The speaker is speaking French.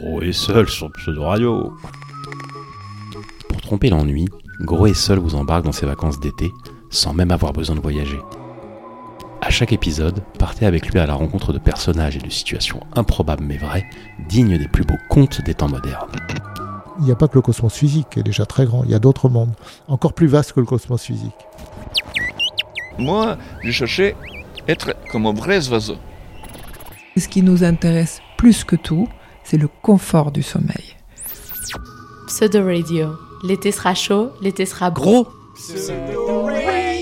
Gros et seul sur pseudo radio. Pour tromper l'ennui, Gros et seul vous embarque dans ses vacances d'été sans même avoir besoin de voyager. À chaque épisode, partez avec lui à la rencontre de personnages et de situations improbables mais vraies, dignes des plus beaux contes des temps modernes. Il n'y a pas que le cosmos physique qui est déjà très grand, il y a d'autres mondes, encore plus vastes que le cosmos physique. Moi, je cherchais être comme un vrai oiseau. Ce qui nous intéresse plus que tout, c'est le confort du sommeil. Pseudo Radio. L'été sera chaud, l'été sera gros. Pseudo Radio.